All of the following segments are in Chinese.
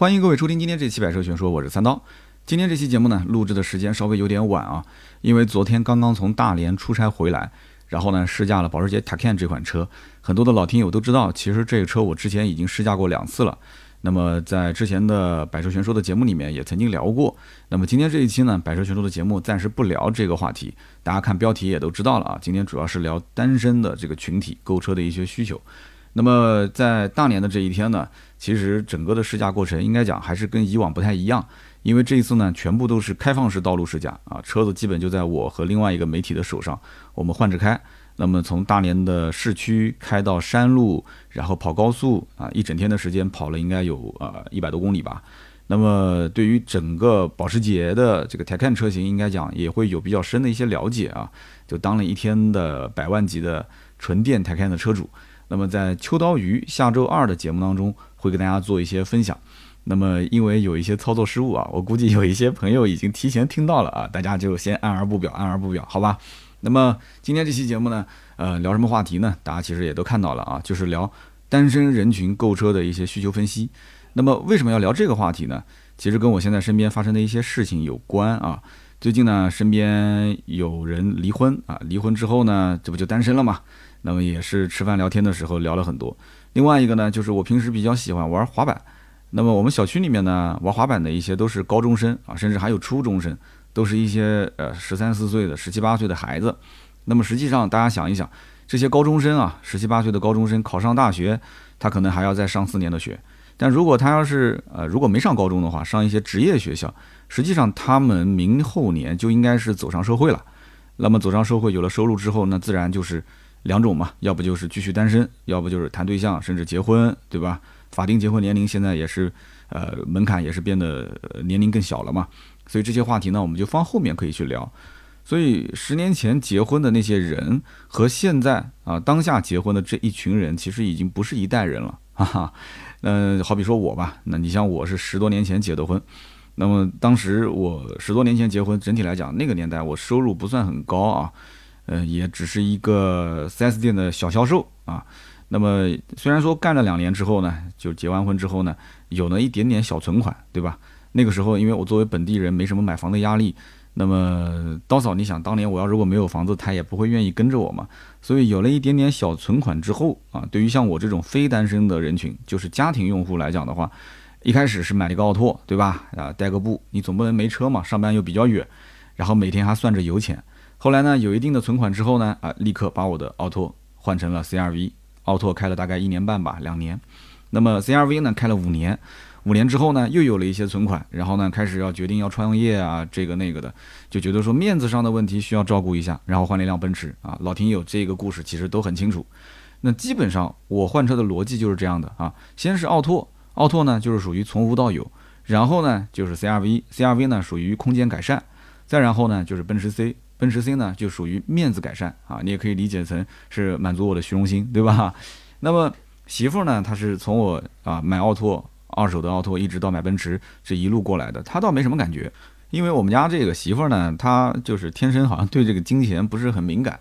欢迎各位收听今天这期百车全说，我是三刀。今天这期节目呢，录制的时间稍微有点晚啊，因为昨天刚刚从大连出差回来，然后呢试驾了保时捷 Taycan 这款车。很多的老听友都知道，其实这个车我之前已经试驾过两次了。那么在之前的百车全说的节目里面也曾经聊过。那么今天这一期呢，百车全说的节目暂时不聊这个话题，大家看标题也都知道了啊。今天主要是聊单身的这个群体购车的一些需求。那么在大连的这一天呢，其实整个的试驾过程应该讲还是跟以往不太一样。因为这一次呢，全部都是开放式道路试驾啊，车子基本就在我和另外一个媒体的手上，我们换着开。那么从大连的市区开到山路，然后跑高速啊，一整天的时间跑了应该有呃一百多公里吧。那么对于整个保时捷的这个 Taycan 车型，应该讲也会有比较深的一些了解啊，就当了一天的百万级的纯电 Taycan 的车主。那么在秋刀鱼下周二的节目当中，会给大家做一些分享。那么，因为有一些操作失误啊，我估计有一些朋友已经提前听到了啊，大家就先按而不表，按而不表，好吧？那么今天这期节目呢，呃，聊什么话题呢？大家其实也都看到了啊，就是聊单身人群购车的一些需求分析。那么为什么要聊这个话题呢？其实跟我现在身边发生的一些事情有关啊。最近呢，身边有人离婚啊，离婚之后呢，这不就单身了嘛？那么也是吃饭聊天的时候聊了很多。另外一个呢，就是我平时比较喜欢玩滑板。那么我们小区里面呢，玩滑板的一些都是高中生啊，甚至还有初中生，都是一些呃十三四岁的、十七八岁的孩子。那么实际上，大家想一想，这些高中生啊，十七八岁的高中生考上大学，他可能还要再上四年的学。但如果他要是呃如果没上高中的话，上一些职业学校，实际上他们明后年就应该是走上社会了。那么走上社会有了收入之后，那自然就是两种嘛，要不就是继续单身，要不就是谈对象，甚至结婚，对吧？法定结婚年龄现在也是，呃，门槛也是变得年龄更小了嘛，所以这些话题呢，我们就放后面可以去聊。所以十年前结婚的那些人和现在啊当下结婚的这一群人，其实已经不是一代人了，哈哈。嗯，好比说我吧，那你像我是十多年前结的婚，那么当时我十多年前结婚，整体来讲那个年代我收入不算很高啊，嗯，也只是一个 4S 店的小销售啊。那么虽然说干了两年之后呢，就结完婚之后呢，有了一点点小存款，对吧？那个时候因为我作为本地人没什么买房的压力，那么刀嫂，你想当年我要如果没有房子，他也不会愿意跟着我嘛。所以有了一点点小存款之后啊，对于像我这种非单身的人群，就是家庭用户来讲的话，一开始是买了一个奥拓，对吧？啊，代个步，你总不能没车嘛，上班又比较远，然后每天还算着油钱。后来呢，有一定的存款之后呢，啊，立刻把我的奥拓换成了 CRV。奥拓开了大概一年半吧，两年。那么 CRV 呢，开了五年。五年之后呢，又有了一些存款，然后呢，开始要决定要创业啊，这个那个的，就觉得说面子上的问题需要照顾一下，然后换了一辆奔驰啊。老听友这个故事其实都很清楚。那基本上我换车的逻辑就是这样的啊，先是奥拓，奥拓呢就是属于从无到有，然后呢就是 CRV，CRV 呢属于空间改善，再然后呢就是奔驰 C。奔驰 C 呢，就属于面子改善啊，你也可以理解成是满足我的虚荣心，对吧？那么媳妇呢，她是从我啊买奥拓二手的奥拓，一直到买奔驰这一路过来的，她倒没什么感觉，因为我们家这个媳妇呢，她就是天生好像对这个金钱不是很敏感，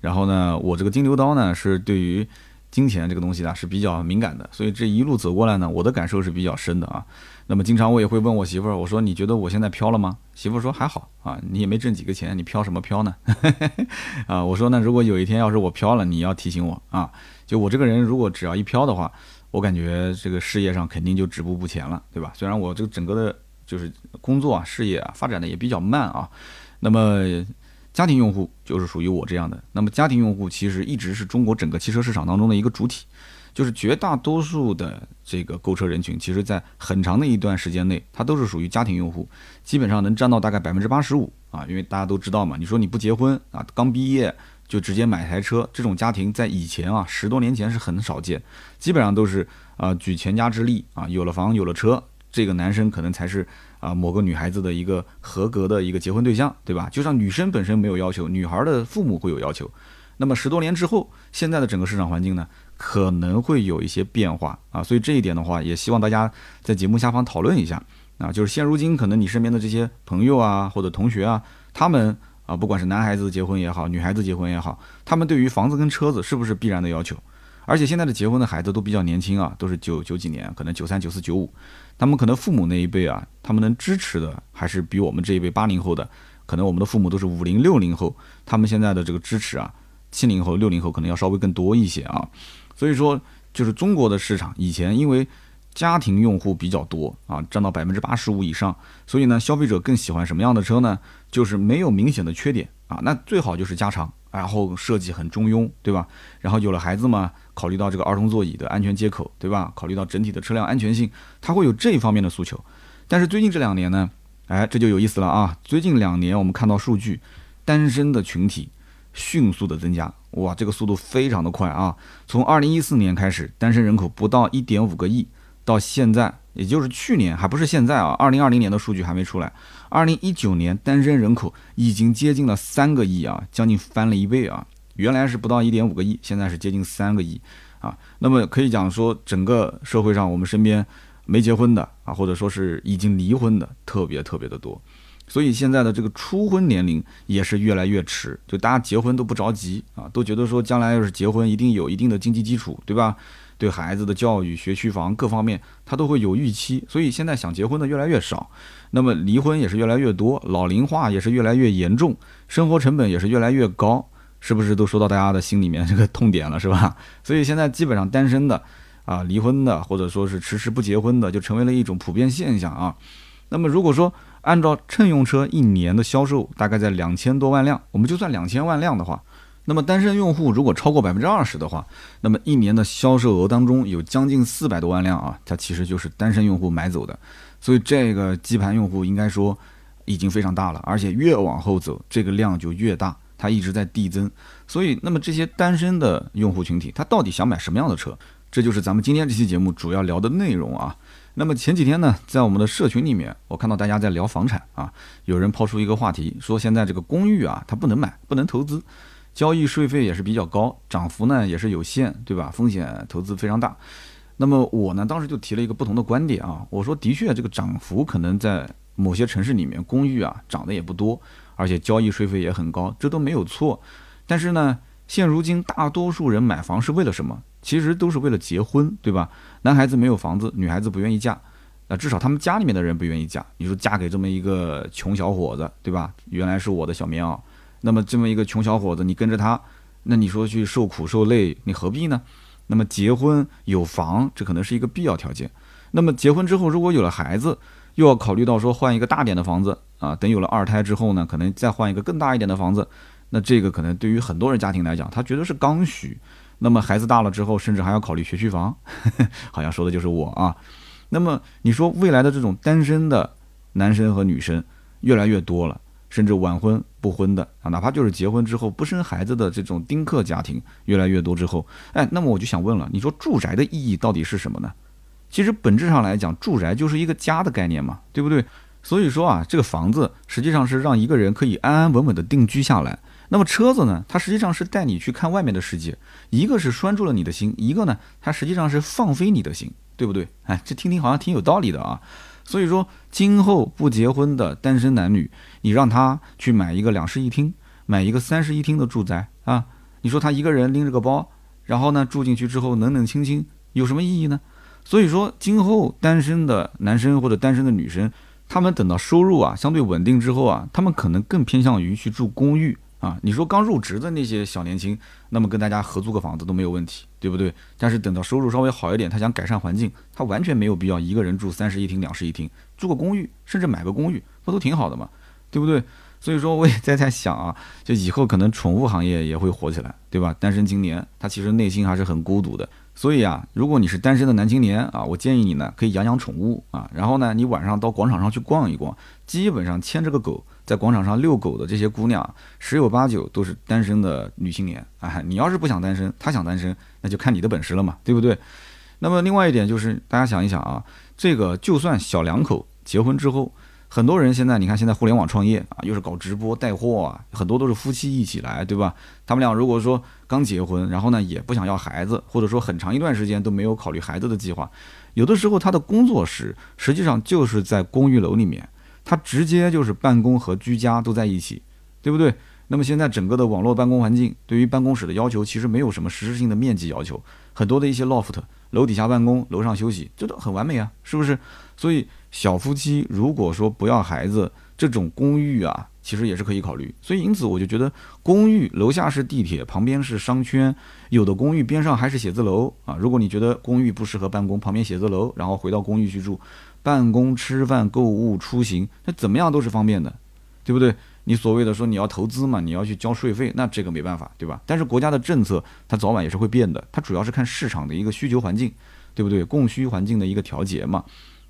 然后呢，我这个金牛刀呢是对于金钱这个东西呢是比较敏感的，所以这一路走过来呢，我的感受是比较深的啊。那么经常我也会问我媳妇儿，我说你觉得我现在飘了吗？媳妇儿说还好啊，你也没挣几个钱，你飘什么飘呢？啊，我说那如果有一天要是我飘了，你要提醒我啊。就我这个人，如果只要一飘的话，我感觉这个事业上肯定就止步不前了，对吧？虽然我这个整个的，就是工作啊、事业啊发展的也比较慢啊。那么家庭用户就是属于我这样的。那么家庭用户其实一直是中国整个汽车市场当中的一个主体。就是绝大多数的这个购车人群，其实在很长的一段时间内，它都是属于家庭用户，基本上能占到大概百分之八十五啊。因为大家都知道嘛，你说你不结婚啊，刚毕业就直接买台车，这种家庭在以前啊，十多年前是很少见，基本上都是啊举全家之力啊，有了房有了车，这个男生可能才是啊某个女孩子的一个合格的一个结婚对象，对吧？就像女生本身没有要求，女孩的父母会有要求。那么十多年之后，现在的整个市场环境呢？可能会有一些变化啊，所以这一点的话，也希望大家在节目下方讨论一下啊。就是现如今，可能你身边的这些朋友啊，或者同学啊，他们啊，不管是男孩子结婚也好，女孩子结婚也好，他们对于房子跟车子是不是必然的要求？而且现在的结婚的孩子都比较年轻啊，都是九九几年，可能九三、九四、九五，他们可能父母那一辈啊，他们能支持的还是比我们这一辈八零后的，可能我们的父母都是五零、六零后，他们现在的这个支持啊，七零后、六零后可能要稍微更多一些啊。所以说，就是中国的市场以前因为家庭用户比较多啊，占到百分之八十五以上，所以呢，消费者更喜欢什么样的车呢？就是没有明显的缺点啊，那最好就是加长。然后设计很中庸，对吧？然后有了孩子嘛，考虑到这个儿童座椅的安全接口，对吧？考虑到整体的车辆安全性，它会有这一方面的诉求。但是最近这两年呢，哎，这就有意思了啊！最近两年我们看到数据，单身的群体迅速的增加，哇，这个速度非常的快啊！从二零一四年开始，单身人口不到一点五个亿，到现在，也就是去年，还不是现在啊，二零二零年的数据还没出来。二零一九年单身人口已经接近了三个亿啊，将近翻了一倍啊！原来是不到一点五个亿，现在是接近三个亿啊。那么可以讲说，整个社会上我们身边没结婚的啊，或者说是已经离婚的，特别特别的多。所以现在的这个初婚年龄也是越来越迟，就大家结婚都不着急啊，都觉得说将来要是结婚，一定有一定的经济基础，对吧？对孩子的教育、学区房各方面，他都会有预期，所以现在想结婚的越来越少。那么离婚也是越来越多，老龄化也是越来越严重，生活成本也是越来越高，是不是都说到大家的心里面这个痛点了，是吧？所以现在基本上单身的，啊，离婚的或者说是迟迟不结婚的，就成为了一种普遍现象啊。那么如果说按照乘用车一年的销售大概在两千多万辆，我们就算两千万辆的话，那么单身用户如果超过百分之二十的话，那么一年的销售额当中有将近四百多万辆啊，它其实就是单身用户买走的。所以这个基盘用户应该说已经非常大了，而且越往后走，这个量就越大，它一直在递增。所以，那么这些单身的用户群体，他到底想买什么样的车？这就是咱们今天这期节目主要聊的内容啊。那么前几天呢，在我们的社群里面，我看到大家在聊房产啊，有人抛出一个话题，说现在这个公寓啊，它不能买，不能投资，交易税费也是比较高，涨幅呢也是有限，对吧？风险投资非常大。那么我呢，当时就提了一个不同的观点啊，我说的确，这个涨幅可能在某些城市里面，公寓啊涨得也不多，而且交易税费也很高，这都没有错。但是呢，现如今大多数人买房是为了什么？其实都是为了结婚，对吧？男孩子没有房子，女孩子不愿意嫁，那至少他们家里面的人不愿意嫁。你说嫁给这么一个穷小伙子，对吧？原来是我的小棉袄，那么这么一个穷小伙子，你跟着他，那你说去受苦受累，你何必呢？那么结婚有房，这可能是一个必要条件。那么结婚之后，如果有了孩子，又要考虑到说换一个大点的房子啊。等有了二胎之后呢，可能再换一个更大一点的房子。那这个可能对于很多人家庭来讲，他觉得是刚需。那么孩子大了之后，甚至还要考虑学区房，好像说的就是我啊。那么你说未来的这种单身的男生和女生越来越多了。甚至晚婚不婚的啊，哪怕就是结婚之后不生孩子的这种丁克家庭越来越多之后，哎，那么我就想问了，你说住宅的意义到底是什么呢？其实本质上来讲，住宅就是一个家的概念嘛，对不对？所以说啊，这个房子实际上是让一个人可以安安稳稳的定居下来。那么车子呢，它实际上是带你去看外面的世界，一个是拴住了你的心，一个呢，它实际上是放飞你的心，对不对？哎，这听听好像挺有道理的啊。所以说，今后不结婚的单身男女，你让他去买一个两室一厅，买一个三室一厅的住宅啊？你说他一个人拎着个包，然后呢住进去之后冷冷清清，有什么意义呢？所以说，今后单身的男生或者单身的女生，他们等到收入啊相对稳定之后啊，他们可能更偏向于去住公寓。啊，你说刚入职的那些小年轻，那么跟大家合租个房子都没有问题，对不对？但是等到收入稍微好一点，他想改善环境，他完全没有必要一个人住三室一厅、两室一厅，住个公寓，甚至买个公寓，不都挺好的嘛，对不对？所以说我也在在想啊，就以后可能宠物行业也会火起来，对吧？单身青年他其实内心还是很孤独的，所以啊，如果你是单身的男青年啊，我建议你呢可以养养宠物啊，然后呢你晚上到广场上去逛一逛，基本上牵着个狗。在广场上遛狗的这些姑娘，十有八九都是单身的女青年啊！你要是不想单身，她想单身，那就看你的本事了嘛，对不对？那么另外一点就是，大家想一想啊，这个就算小两口结婚之后，很多人现在你看，现在互联网创业啊，又是搞直播带货啊，很多都是夫妻一起来，对吧？他们俩如果说刚结婚，然后呢也不想要孩子，或者说很长一段时间都没有考虑孩子的计划，有的时候他的工作室实际上就是在公寓楼里面。它直接就是办公和居家都在一起，对不对？那么现在整个的网络办公环境对于办公室的要求其实没有什么实质性的面积要求，很多的一些 loft，楼底下办公，楼上休息，这都很完美啊，是不是？所以小夫妻如果说不要孩子，这种公寓啊，其实也是可以考虑。所以因此我就觉得，公寓楼下是地铁，旁边是商圈，有的公寓边上还是写字楼啊。如果你觉得公寓不适合办公，旁边写字楼，然后回到公寓去住，办公、吃饭、购物、出行，那怎么样都是方便的，对不对？你所谓的说你要投资嘛，你要去交税费，那这个没办法，对吧？但是国家的政策它早晚也是会变的，它主要是看市场的一个需求环境，对不对？供需环境的一个调节嘛。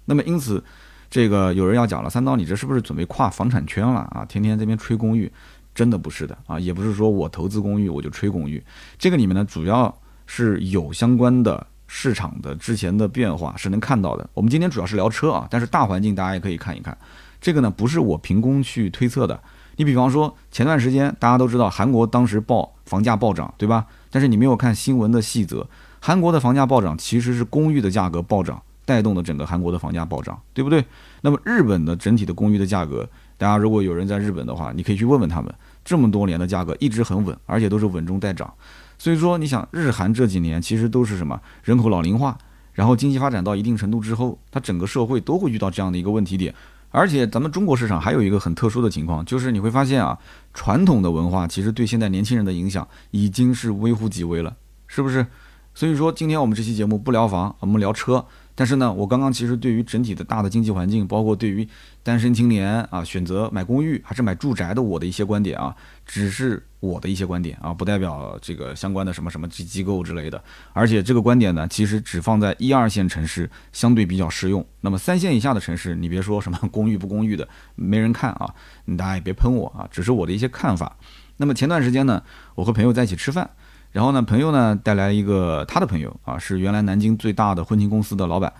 那么因此。这个有人要讲了，三刀，你这是不是准备跨房产圈了啊？天天这边吹公寓，真的不是的啊，也不是说我投资公寓我就吹公寓，这个里面呢主要是有相关的市场的之前的变化是能看到的。我们今天主要是聊车啊，但是大环境大家也可以看一看。这个呢不是我凭空去推测的。你比方说前段时间大家都知道韩国当时报房价暴涨，对吧？但是你没有看新闻的细则，韩国的房价暴涨其实是公寓的价格暴涨。带动的整个韩国的房价暴涨，对不对？那么日本的整体的公寓的价格，大家如果有人在日本的话，你可以去问问他们，这么多年的价格一直很稳，而且都是稳中带涨。所以说，你想日韩这几年其实都是什么？人口老龄化，然后经济发展到一定程度之后，它整个社会都会遇到这样的一个问题点。而且咱们中国市场还有一个很特殊的情况，就是你会发现啊，传统的文化其实对现在年轻人的影响已经是微乎其微了，是不是？所以说，今天我们这期节目不聊房，我们聊车。但是呢，我刚刚其实对于整体的大的经济环境，包括对于单身青年啊选择买公寓还是买住宅的我的一些观点啊，只是我的一些观点啊，不代表这个相关的什么什么机机构之类的。而且这个观点呢，其实只放在一二线城市相对比较适用。那么三线以下的城市，你别说什么公寓不公寓的，没人看啊，大家也别喷我啊，只是我的一些看法。那么前段时间呢，我和朋友在一起吃饭。然后呢，朋友呢带来一个他的朋友啊，是原来南京最大的婚庆公司的老板。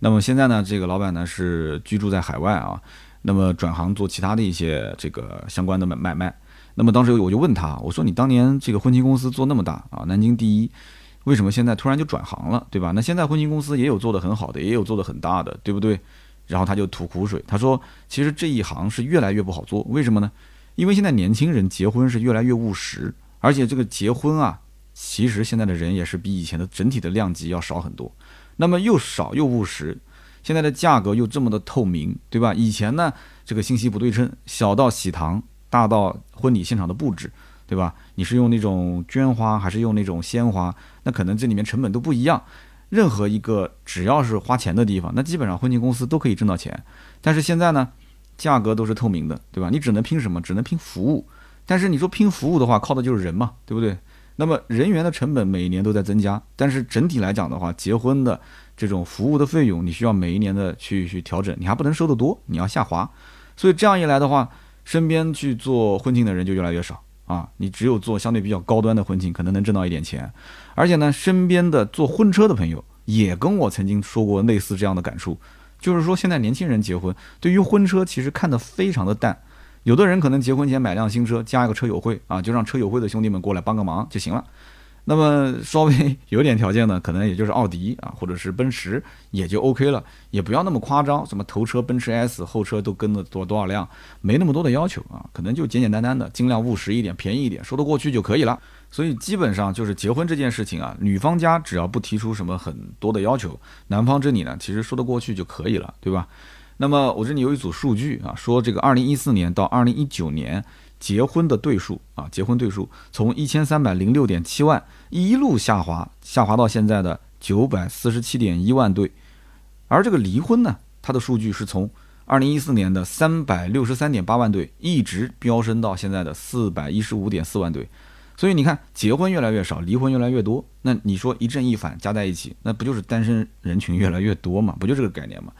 那么现在呢，这个老板呢是居住在海外啊，那么转行做其他的一些这个相关的买买卖。那么当时我就问他，我说你当年这个婚庆公司做那么大啊，南京第一，为什么现在突然就转行了，对吧？那现在婚庆公司也有做得很好的，也有做得很大的，对不对？然后他就吐苦水，他说其实这一行是越来越不好做，为什么呢？因为现在年轻人结婚是越来越务实，而且这个结婚啊。其实现在的人也是比以前的整体的量级要少很多，那么又少又务实，现在的价格又这么的透明，对吧？以前呢，这个信息不对称，小到喜糖，大到婚礼现场的布置，对吧？你是用那种绢花还是用那种鲜花，那可能这里面成本都不一样。任何一个只要是花钱的地方，那基本上婚庆公司都可以挣到钱。但是现在呢，价格都是透明的，对吧？你只能拼什么？只能拼服务。但是你说拼服务的话，靠的就是人嘛，对不对？那么人员的成本每年都在增加，但是整体来讲的话，结婚的这种服务的费用，你需要每一年的去去调整，你还不能收得多，你要下滑。所以这样一来的话，身边去做婚庆的人就越来越少啊。你只有做相对比较高端的婚庆，可能能挣到一点钱。而且呢，身边的做婚车的朋友也跟我曾经说过类似这样的感触，就是说现在年轻人结婚对于婚车其实看得非常的淡。有的人可能结婚前买辆新车，加一个车友会啊，就让车友会的兄弟们过来帮个忙就行了。那么稍微有点条件的，可能也就是奥迪啊，或者是奔驰，也就 OK 了，也不要那么夸张，什么头车奔驰 S，后车都跟了多多少辆，没那么多的要求啊，可能就简简单单的，尽量务实一点，便宜一点，说得过去就可以了。所以基本上就是结婚这件事情啊，女方家只要不提出什么很多的要求，男方这里呢，其实说得过去就可以了，对吧？那么我这里有一组数据啊，说这个二零一四年到二零一九年结婚的对数啊，结婚对数从一千三百零六点七万一路下滑，下滑到现在的九百四十七点一万对，而这个离婚呢，它的数据是从二零一四年的三百六十三点八万对，一直飙升到现在的四百一十五点四万对，所以你看，结婚越来越少，离婚越来越多，那你说一正一反加在一起，那不就是单身人群越来越多嘛？不就这个概念嘛？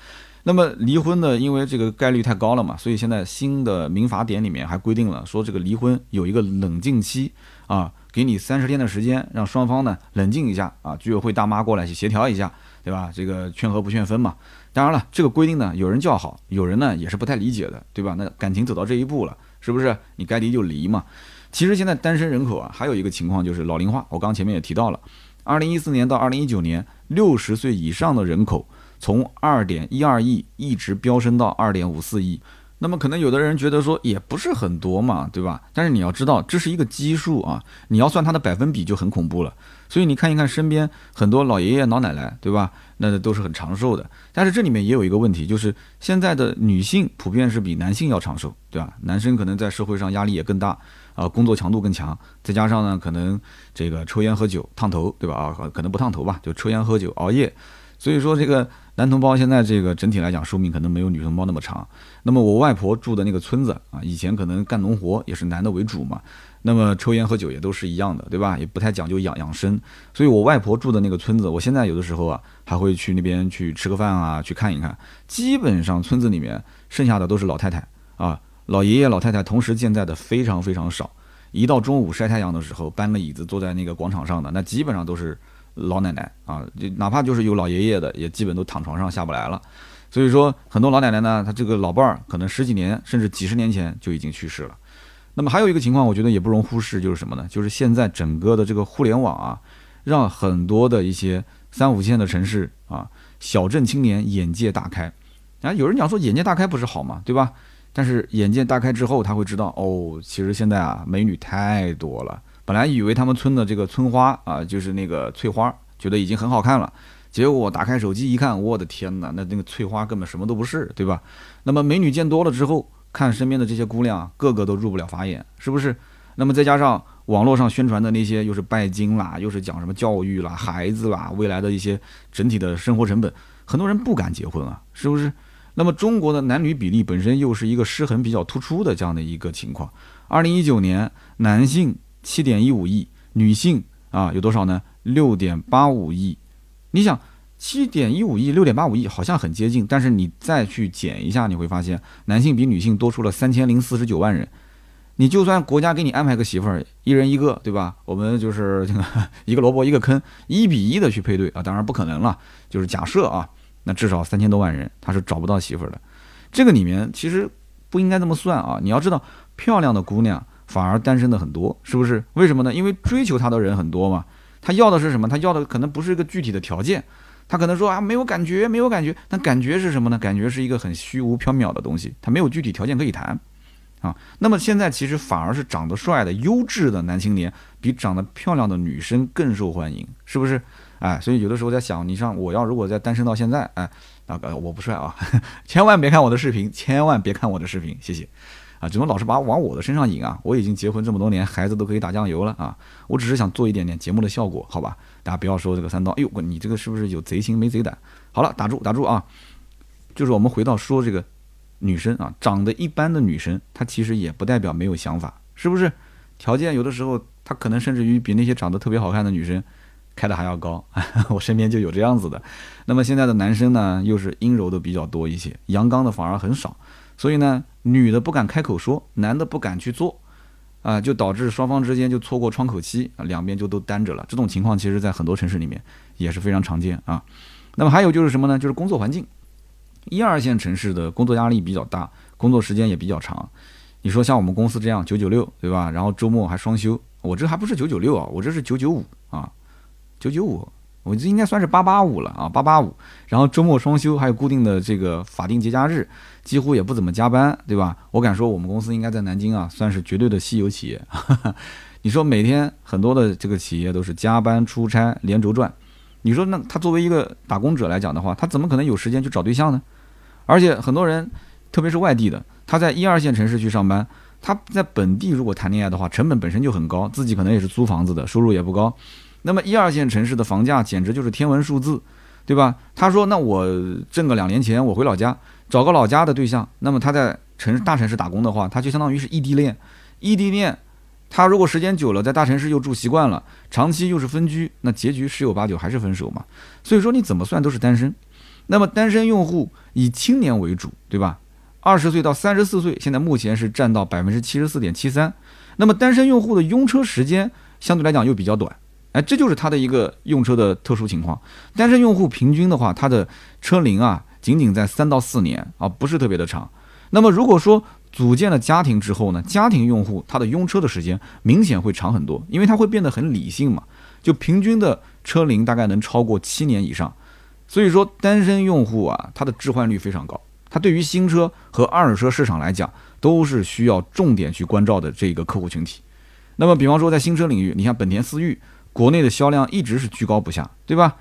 那么离婚呢，因为这个概率太高了嘛，所以现在新的民法典里面还规定了，说这个离婚有一个冷静期啊，给你三十天的时间，让双方呢冷静一下啊，居委会大妈过来去协调一下，对吧？这个劝和不劝分嘛。当然了，这个规定呢，有人叫好，有人呢也是不太理解的，对吧？那感情走到这一步了，是不是你该离就离嘛？其实现在单身人口啊，还有一个情况就是老龄化，我刚前面也提到了，二零一四年到二零一九年，六十岁以上的人口。从二点一二亿一直飙升到二点五四亿，那么可能有的人觉得说也不是很多嘛，对吧？但是你要知道这是一个基数啊，你要算它的百分比就很恐怖了。所以你看一看身边很多老爷爷老奶奶，对吧？那都是很长寿的。但是这里面也有一个问题，就是现在的女性普遍是比男性要长寿，对吧？男生可能在社会上压力也更大，啊，工作强度更强，再加上呢，可能这个抽烟喝酒烫头，对吧？啊，可能不烫头吧，就抽烟喝酒熬夜。所以说，这个男同胞现在这个整体来讲寿命可能没有女同胞那么长。那么我外婆住的那个村子啊，以前可能干农活也是男的为主嘛，那么抽烟喝酒也都是一样的，对吧？也不太讲究养养生。所以我外婆住的那个村子，我现在有的时候啊，还会去那边去吃个饭啊，去看一看。基本上村子里面剩下的都是老太太啊，老爷爷老太太同时健在的非常非常少。一到中午晒太阳的时候，搬个椅子坐在那个广场上的，那基本上都是。老奶奶啊，就哪怕就是有老爷爷的，也基本都躺床上下不来了。所以说，很多老奶奶呢，她这个老伴儿可能十几年甚至几十年前就已经去世了。那么还有一个情况，我觉得也不容忽视，就是什么呢？就是现在整个的这个互联网啊，让很多的一些三五线的城市啊，小镇青年眼界大开。啊，有人讲说眼界大开不是好吗？对吧？但是眼界大开之后，他会知道哦，其实现在啊，美女太多了。本来以为他们村的这个村花啊，就是那个翠花，觉得已经很好看了。结果打开手机一看，我的天哪，那那个翠花根本什么都不是，对吧？那么美女见多了之后，看身边的这些姑娘，个个都入不了法眼，是不是？那么再加上网络上宣传的那些，又是拜金啦，又是讲什么教育啦、孩子啦、未来的一些整体的生活成本，很多人不敢结婚啊，是不是？那么中国的男女比例本身又是一个失衡比较突出的这样的一个情况。二零一九年男性。七点一五亿女性啊，有多少呢？六点八五亿。你想，七点一五亿、六点八五亿好像很接近，但是你再去减一下，你会发现男性比女性多出了三千零四十九万人。你就算国家给你安排个媳妇儿，一人一个，对吧？我们就是一个萝卜一个坑，一比一的去配对啊，当然不可能了。就是假设啊，那至少三千多万人他是找不到媳妇儿的。这个里面其实不应该这么算啊！你要知道，漂亮的姑娘。反而单身的很多，是不是？为什么呢？因为追求他的人很多嘛。他要的是什么？他要的可能不是一个具体的条件，他可能说啊，没有感觉，没有感觉。那感觉是什么呢？感觉是一个很虚无缥缈的东西，他没有具体条件可以谈啊。那么现在其实反而是长得帅的优质的男青年，比长得漂亮的女生更受欢迎，是不是？哎，所以有的时候在想，你像我要如果在单身到现在，哎，那个我不帅啊，千万别看我的视频，千万别看我的视频，谢谢。啊，怎么老是把往我的身上引啊？我已经结婚这么多年，孩子都可以打酱油了啊！我只是想做一点点节目的效果，好吧？大家不要说这个三刀，哎呦，你这个是不是有贼心没贼胆？好了，打住打住啊！就是我们回到说这个女生啊，长得一般的女生，她其实也不代表没有想法，是不是？条件有的时候她可能甚至于比那些长得特别好看的女生开的还要高，我身边就有这样子的。那么现在的男生呢，又是阴柔的比较多一些，阳刚的反而很少。所以呢，女的不敢开口说，男的不敢去做，啊，就导致双方之间就错过窗口期啊，两边就都单着了。这种情况其实在很多城市里面也是非常常见啊。那么还有就是什么呢？就是工作环境，一二线城市的工作压力比较大，工作时间也比较长。你说像我们公司这样九九六，对吧？然后周末还双休，我这还不是九九六啊，我这是九九五啊，九九五。我这应该算是八八五了啊，八八五，然后周末双休，还有固定的这个法定节假日，几乎也不怎么加班，对吧？我敢说我们公司应该在南京啊，算是绝对的稀有企业。你说每天很多的这个企业都是加班出差连轴转，你说那他作为一个打工者来讲的话，他怎么可能有时间去找对象呢？而且很多人，特别是外地的，他在一二线城市去上班，他在本地如果谈恋爱的话，成本本身就很高，自己可能也是租房子的，收入也不高。那么一二线城市的房价简直就是天文数字，对吧？他说：“那我挣个两年钱，我回老家找个老家的对象。那么他在城大城市打工的话，他就相当于是异地恋。异地恋，他如果时间久了，在大城市又住习惯了，长期又是分居，那结局十有八九还是分手嘛。所以说你怎么算都是单身。那么单身用户以青年为主，对吧？二十岁到三十四岁，现在目前是占到百分之七十四点七三。那么单身用户的用车时间相对来讲又比较短。”哎，这就是它的一个用车的特殊情况。单身用户平均的话，他的车龄啊，仅仅在三到四年啊，不是特别的长。那么如果说组建了家庭之后呢，家庭用户他的用车的时间明显会长很多，因为他会变得很理性嘛，就平均的车龄大概能超过七年以上。所以说，单身用户啊，他的置换率非常高，他对于新车和二手车市场来讲，都是需要重点去关照的这个客户群体。那么，比方说在新车领域，你像本田思域。国内的销量一直是居高不下，对吧？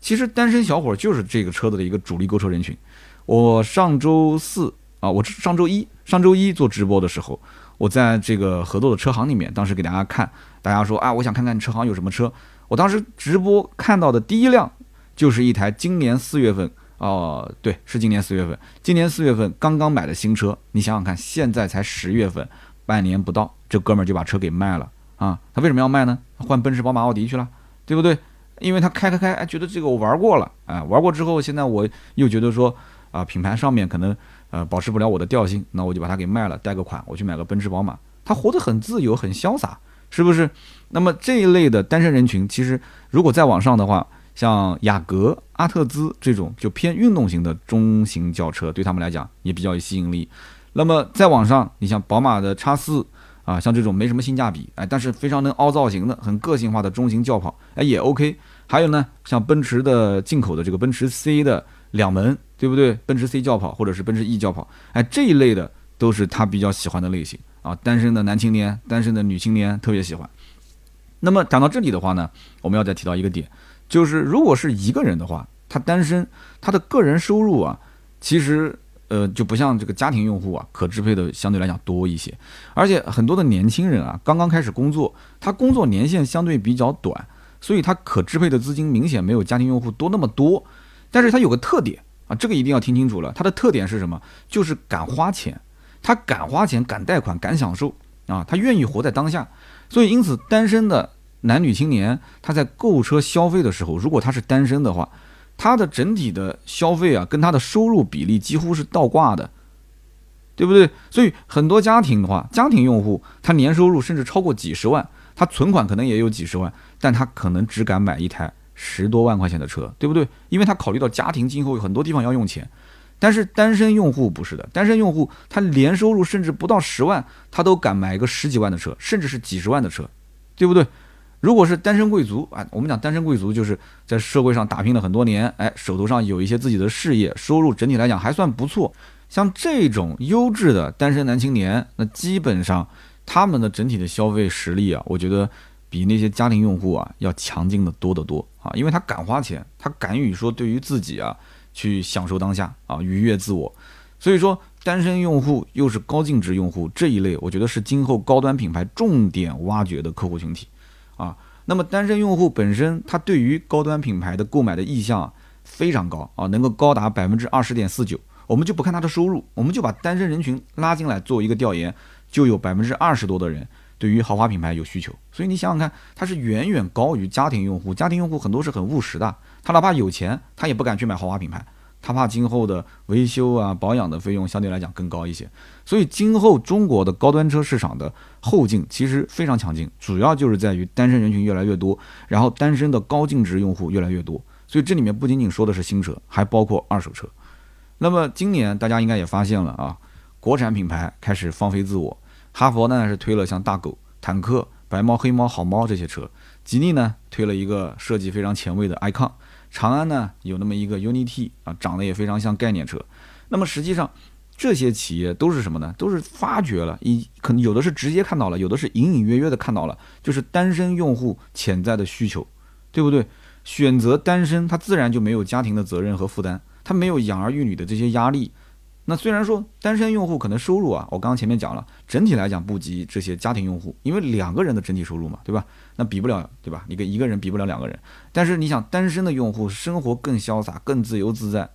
其实单身小伙就是这个车子的一个主力购车人群。我上周四啊，我上周一上周一做直播的时候，我在这个合作的车行里面，当时给大家看，大家说啊，我想看看车行有什么车。我当时直播看到的第一辆就是一台今年四月份哦，对，是今年四月份，今年四月份刚刚买的新车。你想想看，现在才十月份，半年不到，这哥们儿就把车给卖了啊！他为什么要卖呢？换奔驰、宝马、奥迪去了，对不对？因为他开开开，哎，觉得这个我玩过了，哎，玩过之后，现在我又觉得说，啊，品牌上面可能呃保持不了我的调性，那我就把它给卖了，贷个款，我去买个奔驰、宝马。他活得很自由，很潇洒，是不是？那么这一类的单身人群，其实如果再往上的话，像雅阁、阿特兹这种就偏运动型的中型轿车，对他们来讲也比较有吸引力。那么再往上，你像宝马的叉四。啊，像这种没什么性价比，哎，但是非常能凹造型的、很个性化的中型轿跑，哎，也 OK。还有呢，像奔驰的进口的这个奔驰 C 的两门，对不对？奔驰 C 轿跑或者是奔驰 E 轿跑，哎，这一类的都是他比较喜欢的类型啊。单身的男青年、单身的女青年特别喜欢。那么讲到这里的话呢，我们要再提到一个点，就是如果是一个人的话，他单身，他的个人收入啊，其实。呃，就不像这个家庭用户啊，可支配的相对来讲多一些，而且很多的年轻人啊，刚刚开始工作，他工作年限相对比较短，所以他可支配的资金明显没有家庭用户多那么多。但是他有个特点啊，这个一定要听清楚了，他的特点是什么？就是敢花钱，他敢花钱，敢贷款，敢享受啊，他愿意活在当下。所以因此，单身的男女青年他在购车消费的时候，如果他是单身的话。他的整体的消费啊，跟他的收入比例几乎是倒挂的，对不对？所以很多家庭的话，家庭用户他年收入甚至超过几十万，他存款可能也有几十万，但他可能只敢买一台十多万块钱的车，对不对？因为他考虑到家庭今后有很多地方要用钱。但是单身用户不是的，单身用户他年收入甚至不到十万，他都敢买个十几万的车，甚至是几十万的车，对不对？如果是单身贵族啊，我们讲单身贵族就是在社会上打拼了很多年，哎，手头上有一些自己的事业，收入整体来讲还算不错。像这种优质的单身男青年，那基本上他们的整体的消费实力啊，我觉得比那些家庭用户啊要强劲的多得多啊，因为他敢花钱，他敢于说对于自己啊去享受当下啊，愉悦自我。所以说，单身用户又是高净值用户这一类，我觉得是今后高端品牌重点挖掘的客户群体。啊，那么单身用户本身，他对于高端品牌的购买的意向非常高啊，能够高达百分之二十点四九。我们就不看他的收入，我们就把单身人群拉进来做一个调研，就有百分之二十多的人对于豪华品牌有需求。所以你想想看，它是远远高于家庭用户。家庭用户很多是很务实的，他哪怕有钱，他也不敢去买豪华品牌。他怕今后的维修啊、保养的费用相对来讲更高一些，所以今后中国的高端车市场的后劲其实非常强劲，主要就是在于单身人群越来越多，然后单身的高净值用户越来越多。所以这里面不仅仅说的是新车，还包括二手车。那么今年大家应该也发现了啊，国产品牌开始放飞自我，哈佛呢是推了像大狗、坦克、白猫、黑猫、好猫这些车，吉利呢推了一个设计非常前卫的 icon。长安呢有那么一个 UNI-T 啊，长得也非常像概念车。那么实际上这些企业都是什么呢？都是发掘了，一可能有的是直接看到了，有的是隐隐约约的看到了，就是单身用户潜在的需求，对不对？选择单身，他自然就没有家庭的责任和负担，他没有养儿育女的这些压力。那虽然说单身用户可能收入啊，我刚刚前面讲了，整体来讲不及这些家庭用户，因为两个人的整体收入嘛，对吧？那比不了，对吧？你跟一个人比不了两个人。但是你想，单身的用户生活更潇洒、更自由自在。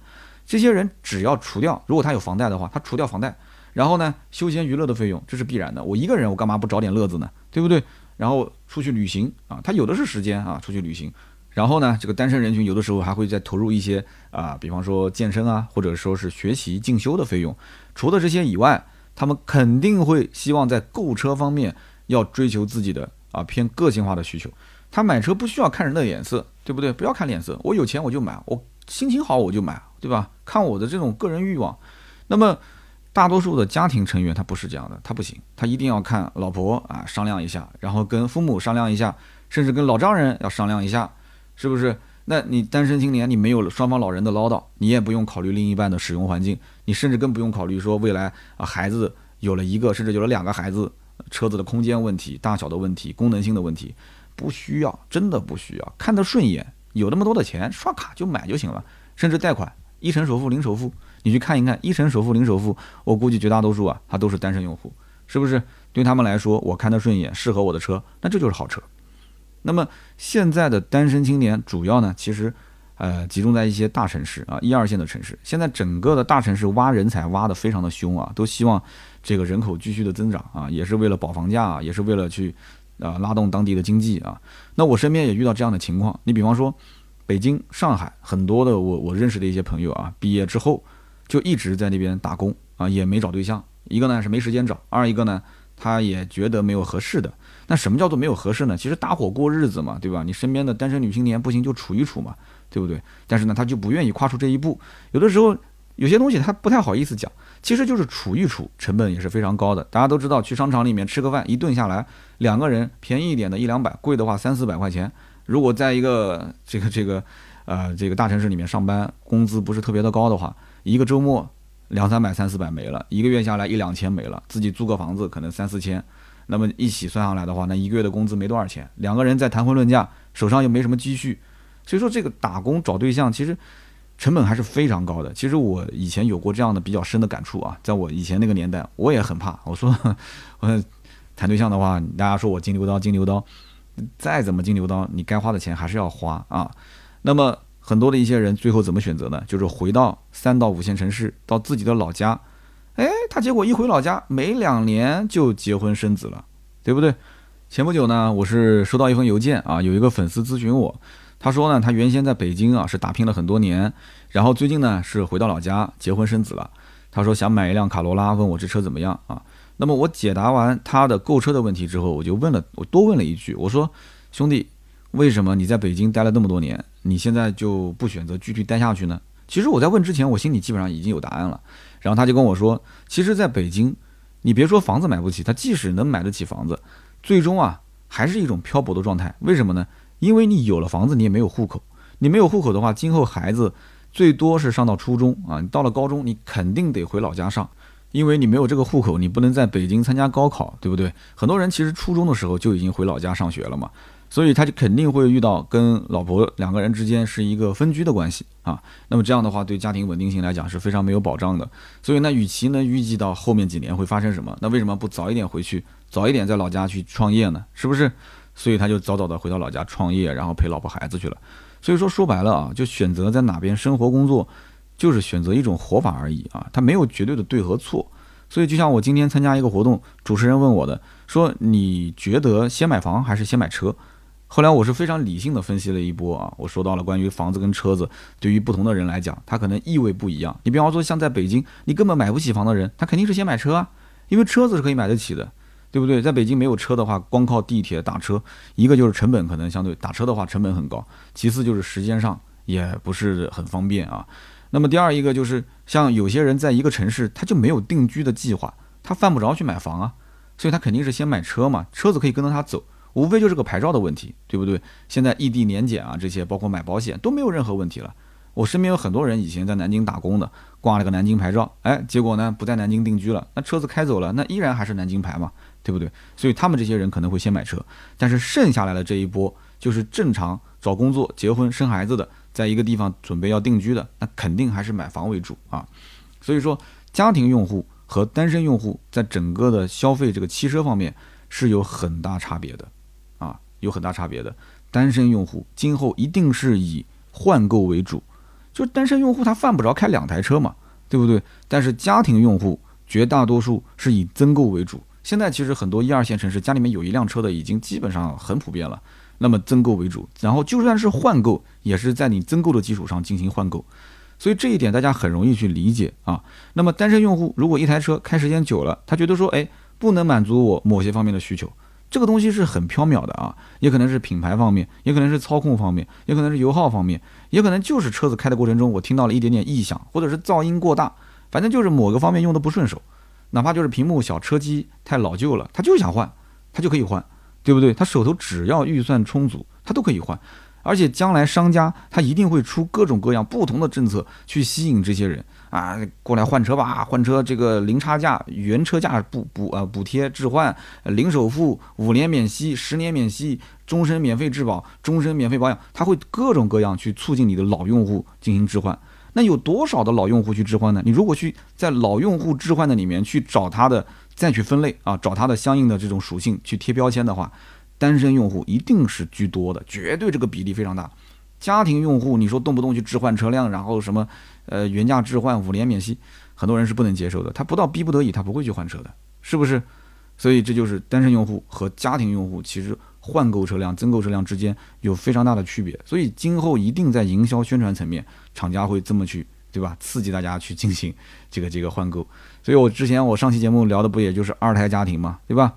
这些人只要除掉，如果他有房贷的话，他除掉房贷，然后呢，休闲娱乐的费用，这是必然的。我一个人，我干嘛不找点乐子呢？对不对？然后出去旅行啊，他有的是时间啊，出去旅行。然后呢，这个单身人群有的时候还会再投入一些啊，比方说健身啊，或者说是学习进修的费用。除了这些以外，他们肯定会希望在购车方面要追求自己的啊偏个性化的需求。他买车不需要看人的脸色，对不对？不要看脸色，我有钱我就买，我心情好我就买，对吧？看我的这种个人欲望。那么大多数的家庭成员他不是这样的，他不行，他一定要看老婆啊商量一下，然后跟父母商量一下，甚至跟老丈人要商量一下。是不是？那你单身青年，你没有双方老人的唠叨，你也不用考虑另一半的使用环境，你甚至更不用考虑说未来啊孩子有了一个，甚至有了两个孩子，车子的空间问题、大小的问题、功能性的问题，不需要，真的不需要，看得顺眼，有那么多的钱，刷卡就买就行了，甚至贷款，一成首付零首付，你去看一看，一成首付零首付，我估计绝大多数啊，他都是单身用户，是不是？对他们来说，我看得顺眼，适合我的车，那这就是好车。那么现在的单身青年主要呢，其实，呃，集中在一些大城市啊，一二线的城市。现在整个的大城市挖人才挖得非常的凶啊，都希望这个人口继续的增长啊，也是为了保房价啊，也是为了去啊拉动当地的经济啊。那我身边也遇到这样的情况，你比方说北京、上海很多的我我认识的一些朋友啊，毕业之后就一直在那边打工啊，也没找对象。一个呢是没时间找，二一个呢。他也觉得没有合适的，那什么叫做没有合适呢？其实搭伙过日子嘛，对吧？你身边的单身女青年不行就处一处嘛，对不对？但是呢，他就不愿意跨出这一步。有的时候有些东西他不太好意思讲，其实就是处一处，成本也是非常高的。大家都知道，去商场里面吃个饭，一顿下来两个人，便宜一点的一两百，贵的话三四百块钱。如果在一个这个这个呃这个大城市里面上班，工资不是特别的高的话，一个周末。两三百、三四百没了，一个月下来一两千没了，自己租个房子可能三四千，那么一起算下来的话，那一个月的工资没多少钱。两个人在谈婚论嫁，手上又没什么积蓄，所以说这个打工找对象其实成本还是非常高的。其实我以前有过这样的比较深的感触啊，在我以前那个年代，我也很怕。我说，我谈对象的话，大家说我金牛刀，金牛刀，再怎么金牛刀，你该花的钱还是要花啊。那么。很多的一些人最后怎么选择呢？就是回到三到五线城市，到自己的老家。哎，他结果一回老家，没两年就结婚生子了，对不对？前不久呢，我是收到一封邮件啊，有一个粉丝咨询我，他说呢，他原先在北京啊是打拼了很多年，然后最近呢是回到老家结婚生子了。他说想买一辆卡罗拉，问我这车怎么样啊？那么我解答完他的购车的问题之后，我就问了，我多问了一句，我说兄弟。为什么你在北京待了那么多年，你现在就不选择继续待下去呢？其实我在问之前，我心里基本上已经有答案了。然后他就跟我说，其实在北京，你别说房子买不起，他即使能买得起房子，最终啊还是一种漂泊的状态。为什么呢？因为你有了房子，你也没有户口。你没有户口的话，今后孩子最多是上到初中啊，你到了高中，你肯定得回老家上，因为你没有这个户口，你不能在北京参加高考，对不对？很多人其实初中的时候就已经回老家上学了嘛。所以他就肯定会遇到跟老婆两个人之间是一个分居的关系啊，那么这样的话对家庭稳定性来讲是非常没有保障的。所以呢，与其呢预计到后面几年会发生什么，那为什么不早一点回去，早一点在老家去创业呢？是不是？所以他就早早的回到老家创业，然后陪老婆孩子去了。所以说说白了啊，就选择在哪边生活工作，就是选择一种活法而已啊，它没有绝对的对和错。所以就像我今天参加一个活动，主持人问我的，说你觉得先买房还是先买车？后来我是非常理性的分析了一波啊，我说到了关于房子跟车子，对于不同的人来讲，它可能意味不一样。你比方说像在北京，你根本买不起房的人，他肯定是先买车啊，因为车子是可以买得起的，对不对？在北京没有车的话，光靠地铁打车，一个就是成本可能相对打车的话成本很高，其次就是时间上也不是很方便啊。那么第二一个就是像有些人在一个城市他就没有定居的计划，他犯不着去买房啊，所以他肯定是先买车嘛，车子可以跟着他走。无非就是个牌照的问题，对不对？现在异地年检啊，这些包括买保险都没有任何问题了。我身边有很多人以前在南京打工的，挂了个南京牌照，哎，结果呢不在南京定居了，那车子开走了，那依然还是南京牌嘛，对不对？所以他们这些人可能会先买车，但是剩下来的这一波就是正常找工作、结婚、生孩子的，在一个地方准备要定居的，那肯定还是买房为主啊。所以说，家庭用户和单身用户在整个的消费这个汽车方面是有很大差别的。啊有很大差别的，单身用户今后一定是以换购为主，就单身用户他犯不着开两台车嘛，对不对？但是家庭用户绝大多数是以增购为主。现在其实很多一二线城市家里面有一辆车的已经基本上很普遍了，那么增购为主，然后就算是换购，也是在你增购的基础上进行换购，所以这一点大家很容易去理解啊。那么单身用户如果一台车开时间久了，他觉得说，哎，不能满足我某些方面的需求。这个东西是很缥缈的啊，也可能是品牌方面，也可能是操控方面，也可能是油耗方面，也可能就是车子开的过程中我听到了一点点异响，或者是噪音过大，反正就是某个方面用的不顺手，哪怕就是屏幕小、车机太老旧了，他就想换，他就可以换，对不对？他手头只要预算充足，他都可以换，而且将来商家他一定会出各种各样不同的政策去吸引这些人啊，过来换车吧，换车这个零差价、原车价补补啊补贴置换，零首付，五年免息，十年免息，终身免费质保，终身免费保养，他会各种各样去促进你的老用户进行置换。那有多少的老用户去置换呢？你如果去在老用户置换的里面去找他的，再去分类啊，找它的相应的这种属性去贴标签的话，单身用户一定是居多的，绝对这个比例非常大。家庭用户，你说动不动去置换车辆，然后什么，呃，原价置换五年免息，很多人是不能接受的。他不到逼不得已，他不会去换车的，是不是？所以这就是单身用户和家庭用户其实换购车辆、增购车辆之间有非常大的区别。所以今后一定在营销宣传层面，厂家会这么去，对吧？刺激大家去进行这个这个换购。所以我之前我上期节目聊的不也就是二胎家庭嘛，对吧？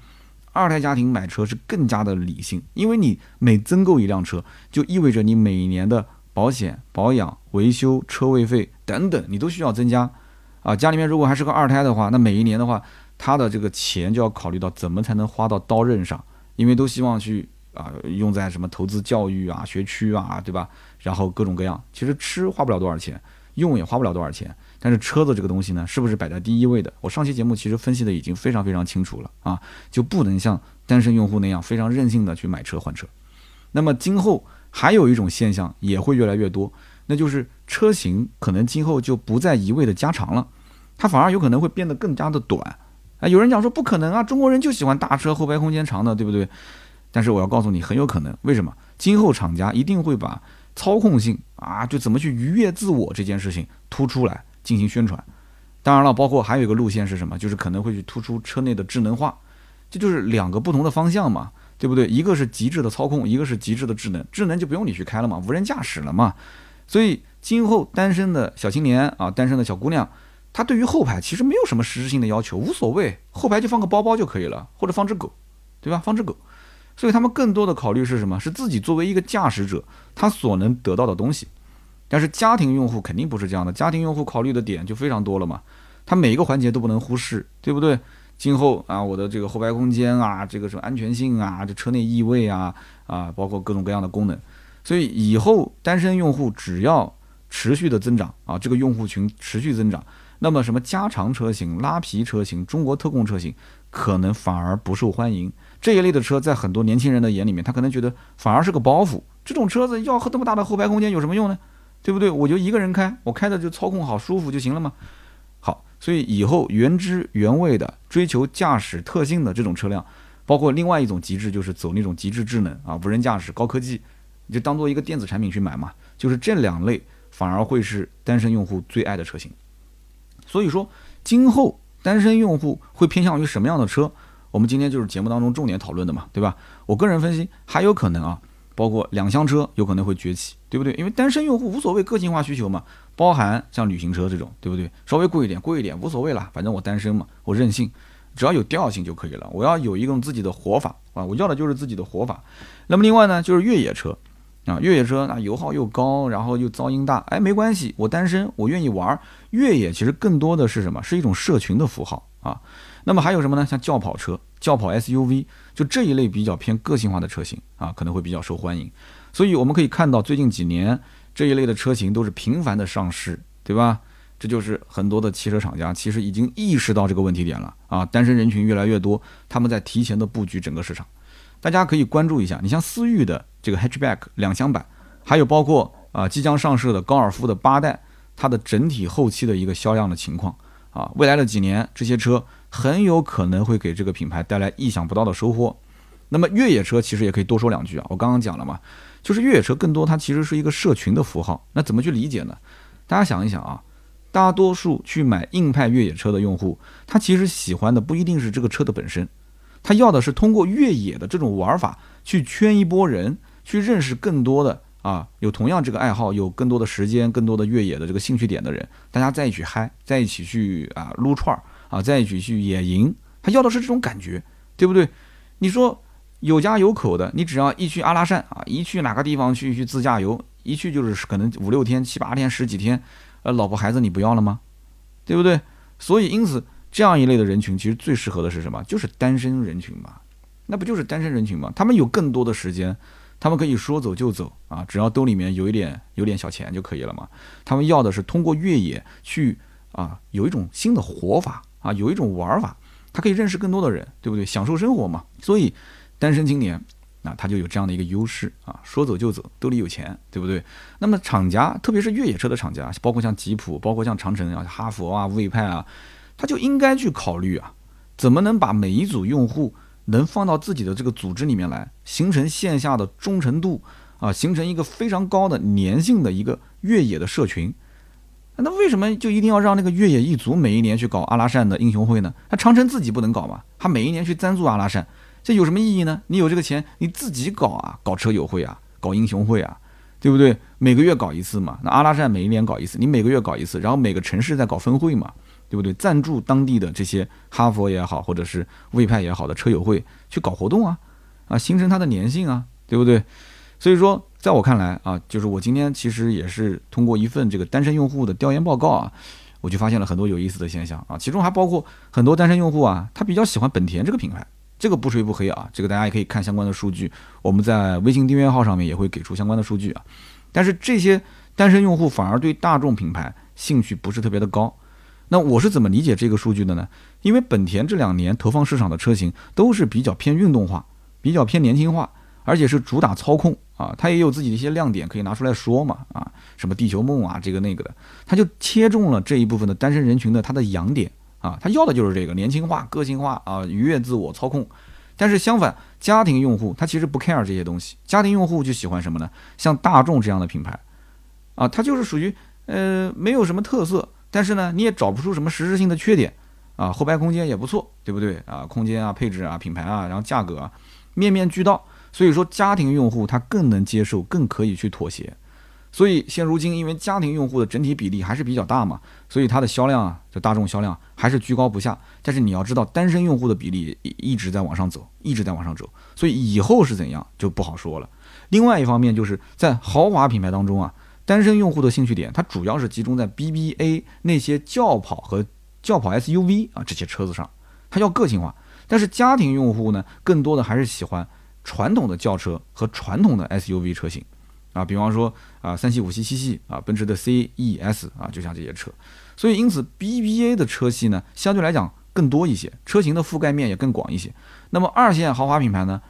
二胎家庭买车是更加的理性，因为你每增购一辆车，就意味着你每年的保险、保养、维修、车位费等等，你都需要增加。啊，家里面如果还是个二胎的话，那每一年的话，他的这个钱就要考虑到怎么才能花到刀刃上，因为都希望去啊用在什么投资教育啊、学区啊，对吧？然后各种各样，其实吃花不了多少钱，用也花不了多少钱。但是车子这个东西呢，是不是摆在第一位的？我上期节目其实分析的已经非常非常清楚了啊，就不能像单身用户那样非常任性的去买车换车。那么今后还有一种现象也会越来越多，那就是车型可能今后就不再一味的加长了，它反而有可能会变得更加的短。啊，有人讲说不可能啊，中国人就喜欢大车后排空间长的，对不对？但是我要告诉你，很有可能。为什么？今后厂家一定会把操控性啊，就怎么去愉悦自我这件事情突出来。进行宣传，当然了，包括还有一个路线是什么？就是可能会去突出车内的智能化，这就是两个不同的方向嘛，对不对？一个是极致的操控，一个是极致的智能。智能就不用你去开了嘛，无人驾驶了嘛。所以今后单身的小青年啊，单身的小姑娘，她对于后排其实没有什么实质性的要求，无所谓，后排就放个包包就可以了，或者放只狗，对吧？放只狗。所以他们更多的考虑是什么？是自己作为一个驾驶者，他所能得到的东西。但是家庭用户肯定不是这样的，家庭用户考虑的点就非常多了嘛，他每一个环节都不能忽视，对不对？今后啊，我的这个后排空间啊，这个什么安全性啊，这车内异味啊，啊，包括各种各样的功能，所以以后单身用户只要持续的增长啊，这个用户群持续增长，那么什么加长车型、拉皮车型、中国特供车型，可能反而不受欢迎。这一类的车在很多年轻人的眼里面，他可能觉得反而是个包袱。这种车子要这么大的后排空间有什么用呢？对不对？我就一个人开，我开的就操控好、舒服就行了嘛。好，所以以后原汁原味的追求驾驶特性的这种车辆，包括另外一种极致，就是走那种极致智能啊、无人驾驶、高科技，你就当做一个电子产品去买嘛。就是这两类反而会是单身用户最爱的车型。所以说，今后单身用户会偏向于什么样的车？我们今天就是节目当中重点讨论的嘛，对吧？我个人分析，还有可能啊。包括两厢车有可能会崛起，对不对？因为单身用户无所谓个性化需求嘛，包含像旅行车这种，对不对？稍微贵一点，贵一点无所谓啦，反正我单身嘛，我任性，只要有调性就可以了。我要有一种自己的活法啊，我要的就是自己的活法。那么另外呢，就是越野车啊，越野车那油耗又高，然后又噪音大，哎，没关系，我单身，我愿意玩越野。其实更多的是什么？是一种社群的符号啊。那么还有什么呢？像轿跑车、轿跑 SUV。就这一类比较偏个性化的车型啊，可能会比较受欢迎。所以我们可以看到，最近几年这一类的车型都是频繁的上市，对吧？这就是很多的汽车厂家其实已经意识到这个问题点了啊。单身人群越来越多，他们在提前的布局整个市场。大家可以关注一下，你像思域的这个 hatchback 两厢版，还有包括啊即将上市的高尔夫的八代，它的整体后期的一个销量的情况啊，未来的几年这些车。很有可能会给这个品牌带来意想不到的收获。那么越野车其实也可以多说两句啊，我刚刚讲了嘛，就是越野车更多它其实是一个社群的符号。那怎么去理解呢？大家想一想啊，大多数去买硬派越野车的用户，他其实喜欢的不一定是这个车的本身，他要的是通过越野的这种玩法去圈一波人，去认识更多的啊有同样这个爱好、有更多的时间、更多的越野的这个兴趣点的人，大家在一起嗨，在一起去啊撸串儿。啊，在一起去野营，他要的是这种感觉，对不对？你说有家有口的，你只要一去阿拉善啊，一去哪个地方去去自驾游，一去就是可能五六天、七八天、十几天，呃，老婆孩子你不要了吗？对不对？所以因此这样一类的人群，其实最适合的是什么？就是单身人群嘛。那不就是单身人群吗？他们有更多的时间，他们可以说走就走啊，只要兜里面有一点有点小钱就可以了嘛。他们要的是通过越野去。啊，有一种新的活法啊，有一种玩法，他可以认识更多的人，对不对？享受生活嘛。所以单身青年啊，他就有这样的一个优势啊，说走就走，兜里有钱，对不对？那么厂家，特别是越野车的厂家，包括像吉普，包括像长城啊、哈弗啊、魏派啊，他就应该去考虑啊，怎么能把每一组用户能放到自己的这个组织里面来，形成线下的忠诚度啊，形成一个非常高的粘性的一个越野的社群。那为什么就一定要让那个越野一族每一年去搞阿拉善的英雄会呢？他长城自己不能搞吗？他每一年去赞助阿拉善，这有什么意义呢？你有这个钱，你自己搞啊，搞车友会啊，搞英雄会啊，对不对？每个月搞一次嘛。那阿拉善每一年搞一次，你每个月搞一次，然后每个城市再搞分会嘛，对不对？赞助当地的这些哈佛也好，或者是魏派也好的车友会去搞活动啊，啊，形成它的粘性啊，对不对？所以说。在我看来啊，就是我今天其实也是通过一份这个单身用户的调研报告啊，我就发现了很多有意思的现象啊，其中还包括很多单身用户啊，他比较喜欢本田这个品牌，这个不吹不黑啊，这个大家也可以看相关的数据，我们在微信订阅号上面也会给出相关的数据啊，但是这些单身用户反而对大众品牌兴趣不是特别的高，那我是怎么理解这个数据的呢？因为本田这两年投放市场的车型都是比较偏运动化，比较偏年轻化，而且是主打操控。啊，他也有自己的一些亮点可以拿出来说嘛，啊，什么地球梦啊，这个那个的，他就切中了这一部分的单身人群的他的痒点啊，他要的就是这个年轻化、个性化啊，愉悦自我、操控。但是相反，家庭用户他其实不 care 这些东西，家庭用户就喜欢什么呢？像大众这样的品牌，啊，它就是属于呃没有什么特色，但是呢你也找不出什么实质性的缺点啊，后排空间也不错，对不对啊？空间啊、配置啊、品牌啊，然后价格啊，面面俱到。所以说，家庭用户他更能接受，更可以去妥协。所以现如今，因为家庭用户的整体比例还是比较大嘛，所以它的销量啊，就大众销量还是居高不下。但是你要知道，单身用户的比例一直在往上走，一直在往上走。所以以后是怎样就不好说了。另外一方面，就是在豪华品牌当中啊，单身用户的兴趣点，它主要是集中在 BBA 那些轿跑和轿跑 SUV 啊这些车子上，它要个性化。但是家庭用户呢，更多的还是喜欢。传统的轿车和传统的 SUV 车型，啊，比方说啊，三系、五系、七系啊，奔驰的 C、E、S 啊，就像这些车，所以因此 BBA 的车系呢，相对来讲更多一些，车型的覆盖面也更广一些。那么二线豪华品牌呢，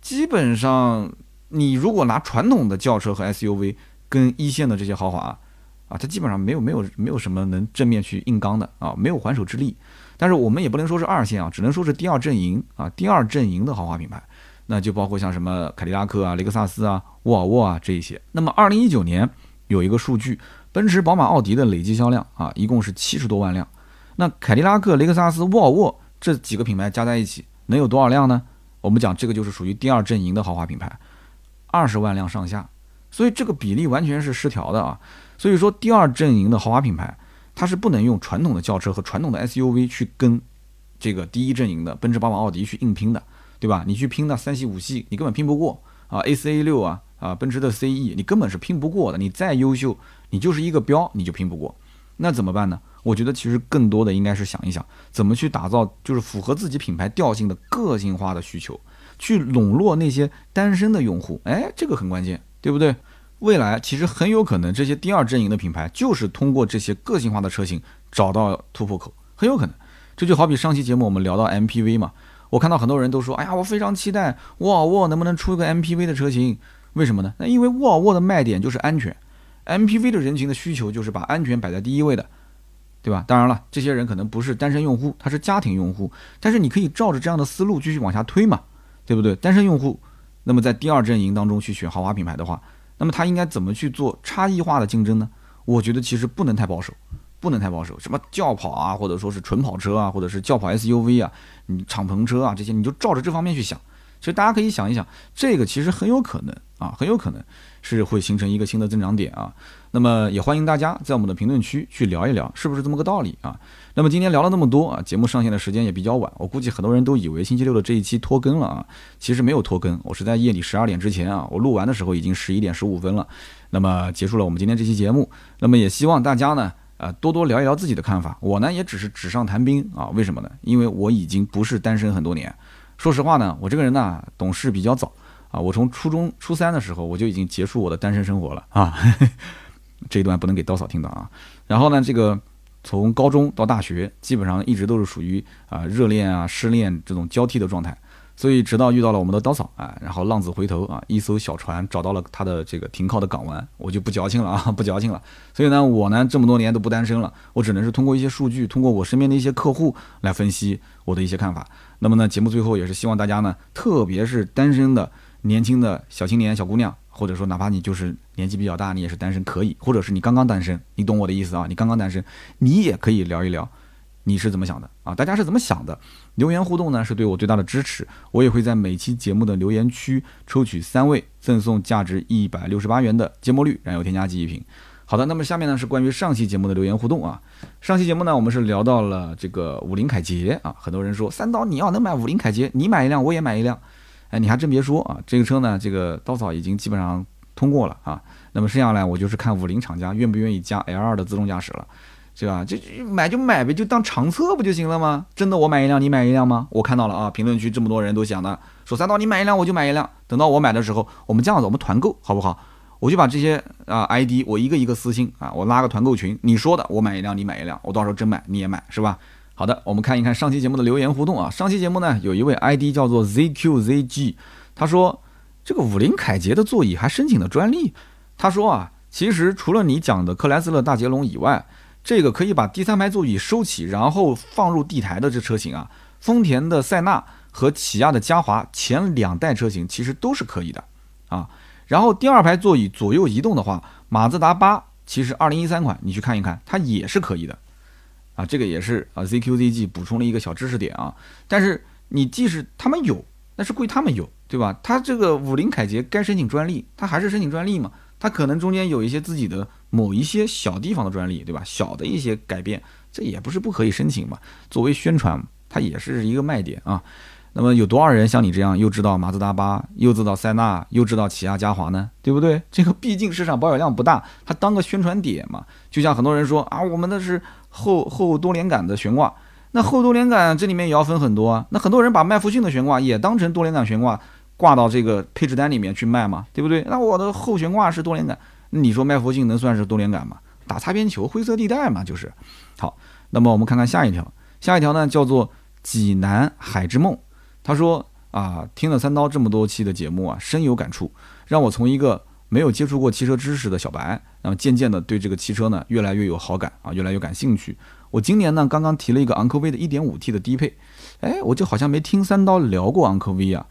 基本上你如果拿传统的轿车和 SUV 跟一线的这些豪华啊，它基本上没有没有没有什么能正面去硬刚的啊，没有还手之力。但是我们也不能说是二线啊，只能说是第二阵营啊，第二阵营的豪华品牌。那就包括像什么凯迪拉克啊、雷克萨斯啊、沃尔沃啊这一些。那么，二零一九年有一个数据，奔驰、宝马、奥迪的累计销量啊，一共是七十多万辆。那凯迪拉克、雷克萨斯、沃尔沃这几个品牌加在一起能有多少辆呢？我们讲这个就是属于第二阵营的豪华品牌，二十万辆上下。所以这个比例完全是失调的啊。所以说，第二阵营的豪华品牌，它是不能用传统的轿车和传统的 SUV 去跟这个第一阵营的奔驰、宝马、奥迪去硬拼的。对吧？你去拼那三系五系，你根本拼不过啊！A 四 A 六啊啊，奔驰的 CE，你根本是拼不过的。你再优秀，你就是一个标，你就拼不过。那怎么办呢？我觉得其实更多的应该是想一想，怎么去打造就是符合自己品牌调性的个性化的需求，去笼络那些单身的用户。哎，这个很关键，对不对？未来其实很有可能这些第二阵营的品牌就是通过这些个性化的车型找到突破口，很有可能。这就好比上期节目我们聊到 MPV 嘛。我看到很多人都说：“哎呀，我非常期待沃尔沃能不能出一个 MPV 的车型？为什么呢？那因为沃尔沃的卖点就是安全，MPV 的人群的需求就是把安全摆在第一位的，对吧？当然了，这些人可能不是单身用户，他是家庭用户，但是你可以照着这样的思路继续往下推嘛，对不对？单身用户，那么在第二阵营当中去选豪华品牌的话，那么他应该怎么去做差异化的竞争呢？我觉得其实不能太保守。”不能太保守，什么轿跑啊，或者说是纯跑车啊，或者是轿跑 SUV 啊，你敞篷车啊这些，你就照着这方面去想。其实大家可以想一想，这个其实很有可能啊，很有可能是会形成一个新的增长点啊。那么也欢迎大家在我们的评论区去聊一聊，是不是这么个道理啊？那么今天聊了那么多啊，节目上线的时间也比较晚，我估计很多人都以为星期六的这一期拖更了啊，其实没有拖更，我是在夜里十二点之前啊，我录完的时候已经十一点十五分了，那么结束了我们今天这期节目，那么也希望大家呢。啊，多多聊一聊自己的看法。我呢，也只是纸上谈兵啊。为什么呢？因为我已经不是单身很多年。说实话呢，我这个人呢，懂事比较早啊。我从初中初三的时候，我就已经结束我的单身生活了啊。这一段不能给刀嫂听到啊。然后呢，这个从高中到大学，基本上一直都是属于啊热恋啊失恋这种交替的状态。所以直到遇到了我们的刀嫂啊，然后浪子回头啊，一艘小船找到了他的这个停靠的港湾，我就不矫情了啊，不矫情了。所以呢，我呢这么多年都不单身了，我只能是通过一些数据，通过我身边的一些客户来分析我的一些看法。那么呢，节目最后也是希望大家呢，特别是单身的年轻的小青年、小姑娘，或者说哪怕你就是年纪比较大，你也是单身可以，或者是你刚刚单身，你懂我的意思啊？你刚刚单身，你也可以聊一聊。你是怎么想的啊？大家是怎么想的？留言互动呢，是对我最大的支持。我也会在每期节目的留言区抽取三位，赠送价值一百六十八元的芥末绿燃油添加剂一瓶。好的，那么下面呢是关于上期节目的留言互动啊。上期节目呢，我们是聊到了这个五菱凯捷啊，很多人说三刀你要能买五菱凯捷，你买一辆我也买一辆。哎，你还真别说啊，这个车呢，这个稻草已经基本上通过了啊。那么剩下来我就是看五菱厂家愿不愿意加 L 二的自动驾驶了。是吧？就买就买呗，就当长测不就行了吗？真的，我买一辆，你买一辆吗？我看到了啊，评论区这么多人都想的，说三刀你买一辆，我就买一辆。等到我买的时候，我们这样子，我们团购好不好？我就把这些啊 ID 我一个一个私信啊，我拉个团购群。你说的，我买一辆，你买一辆，我到时候真买你也买，是吧？好的，我们看一看上期节目的留言互动啊。上期节目呢，有一位 ID 叫做 ZQZG，他说这个五菱凯捷的座椅还申请了专利。他说啊，其实除了你讲的克莱斯勒大捷龙以外，这个可以把第三排座椅收起，然后放入地台的这车型啊，丰田的塞纳和起亚的嘉华前两代车型其实都是可以的啊。然后第二排座椅左右移动的话，马自达八其实二零一三款你去看一看，它也是可以的啊。这个也是啊，ZQZG 补充了一个小知识点啊。但是你即使他们有，那是归他们有，对吧？它这个五菱凯捷该申请专利，它还是申请专利嘛？它可能中间有一些自己的。某一些小地方的专利，对吧？小的一些改变，这也不是不可以申请嘛。作为宣传，它也是一个卖点啊。那么有多少人像你这样，又知道马自达八，又知道塞纳，又知道起亚嘉华呢？对不对？这个毕竟市场保有量不大，它当个宣传点嘛。就像很多人说啊，我们的是后后多连杆的悬挂，那后多连杆这里面也要分很多啊。那很多人把麦弗逊的悬挂也当成多连杆悬挂挂到这个配置单里面去卖嘛，对不对？那我的后悬挂是多连杆。你说麦弗逊能算是多连杆吗？打擦边球，灰色地带嘛，就是。好，那么我们看看下一条，下一条呢叫做济南海之梦。他说啊，听了三刀这么多期的节目啊，深有感触，让我从一个没有接触过汽车知识的小白，然后渐渐的对这个汽车呢越来越有好感啊，越来越感兴趣。我今年呢刚刚提了一个昂科威的 1.5T 的低配，哎，我就好像没听三刀聊过昂科威啊。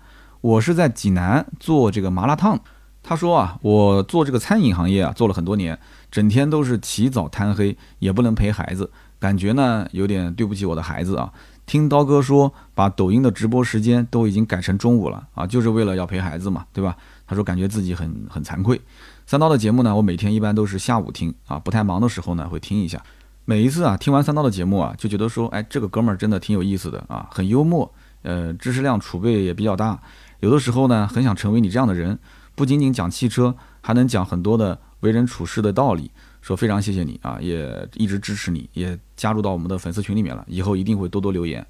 我是在济南做这个麻辣烫。他说啊，我做这个餐饮行业啊，做了很多年，整天都是起早贪黑，也不能陪孩子，感觉呢有点对不起我的孩子啊。听刀哥说，把抖音的直播时间都已经改成中午了啊，就是为了要陪孩子嘛，对吧？他说感觉自己很很惭愧。三刀的节目呢，我每天一般都是下午听啊，不太忙的时候呢会听一下。每一次啊听完三刀的节目啊，就觉得说，哎，这个哥们儿真的挺有意思的啊，很幽默，呃，知识量储备也比较大。有的时候呢，很想成为你这样的人。不仅仅讲汽车，还能讲很多的为人处事的道理。说非常谢谢你啊，也一直支持你，也加入到我们的粉丝群里面了。以后一定会多多留言。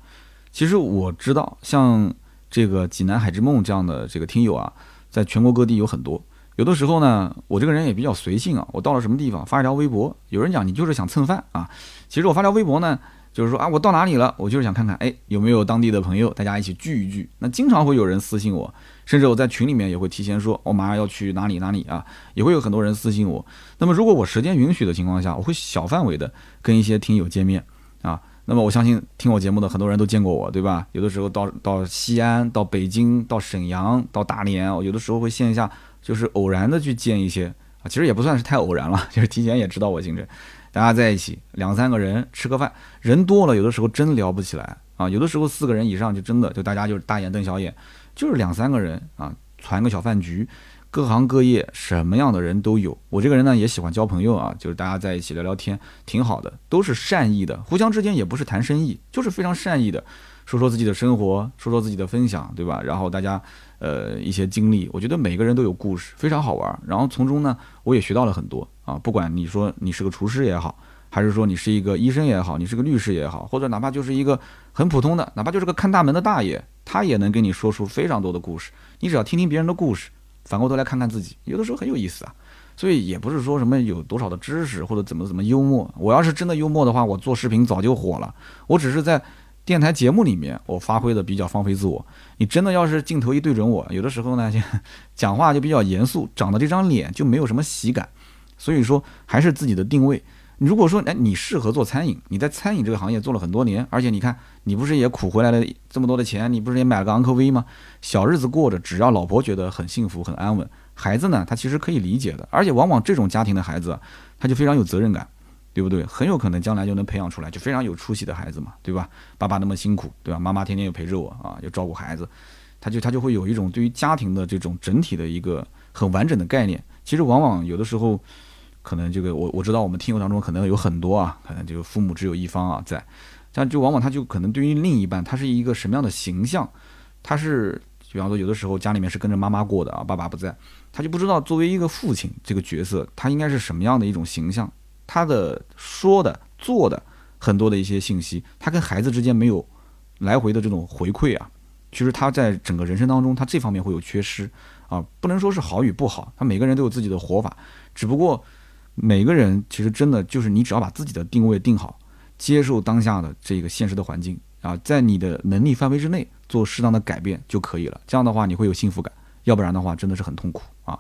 其实我知道，像这个济南海之梦这样的这个听友啊，在全国各地有很多。有的时候呢，我这个人也比较随性啊，我到了什么地方发一条微博，有人讲你就是想蹭饭啊。其实我发条微博呢。就是说啊，我到哪里了？我就是想看看，哎，有没有当地的朋友，大家一起聚一聚。那经常会有人私信我，甚至我在群里面也会提前说，我马上要去哪里哪里啊，也会有很多人私信我。那么如果我时间允许的情况下，我会小范围的跟一些听友见面啊。那么我相信听我节目的很多人都见过我，对吧？有的时候到到西安、到北京、到沈阳、到大连，我有的时候会线下就是偶然的去见一些啊，其实也不算是太偶然了，就是提前也知道我行程。大家在一起两三个人吃个饭，人多了有的时候真聊不起来啊，有的时候四个人以上就真的就大家就是大眼瞪小眼，就是两三个人啊，传个小饭局，各行各业什么样的人都有。我这个人呢也喜欢交朋友啊，就是大家在一起聊聊天，挺好的，都是善意的，互相之间也不是谈生意，就是非常善意的，说说自己的生活，说说自己的分享，对吧？然后大家。呃，一些经历，我觉得每个人都有故事，非常好玩。然后从中呢，我也学到了很多啊。不管你说你是个厨师也好，还是说你是一个医生也好，你是个律师也好，或者哪怕就是一个很普通的，哪怕就是个看大门的大爷，他也能跟你说出非常多的故事。你只要听听别人的故事，反过头来看看自己，有的时候很有意思啊。所以也不是说什么有多少的知识或者怎么怎么幽默。我要是真的幽默的话，我做视频早就火了。我只是在电台节目里面，我发挥的比较放飞自我。你真的要是镜头一对准我，有的时候呢，讲话就比较严肃，长得这张脸就没有什么喜感。所以说，还是自己的定位。如果说，哎，你适合做餐饮，你在餐饮这个行业做了很多年，而且你看，你不是也苦回来了这么多的钱，你不是也买了个昂科威吗？小日子过着，只要老婆觉得很幸福、很安稳，孩子呢，他其实可以理解的。而且往往这种家庭的孩子，他就非常有责任感，对不对？很有可能将来就能培养出来就非常有出息的孩子嘛，对吧？爸爸那么辛苦，对吧？妈妈天天又陪着我啊，又照顾孩子，他就他就会有一种对于家庭的这种整体的一个很完整的概念。其实往往有的时候。可能这个我我知道，我们听友当中可能有很多啊，可能这个父母只有一方啊在，但就往往他就可能对于另一半，他是一个什么样的形象？他是比方说有的时候家里面是跟着妈妈过的啊，爸爸不在，他就不知道作为一个父亲这个角色，他应该是什么样的一种形象？他的说的做的很多的一些信息，他跟孩子之间没有来回的这种回馈啊，其实他在整个人生当中，他这方面会有缺失啊，不能说是好与不好，他每个人都有自己的活法，只不过。每个人其实真的就是你只要把自己的定位定好，接受当下的这个现实的环境啊，在你的能力范围之内做适当的改变就可以了。这样的话你会有幸福感，要不然的话真的是很痛苦啊。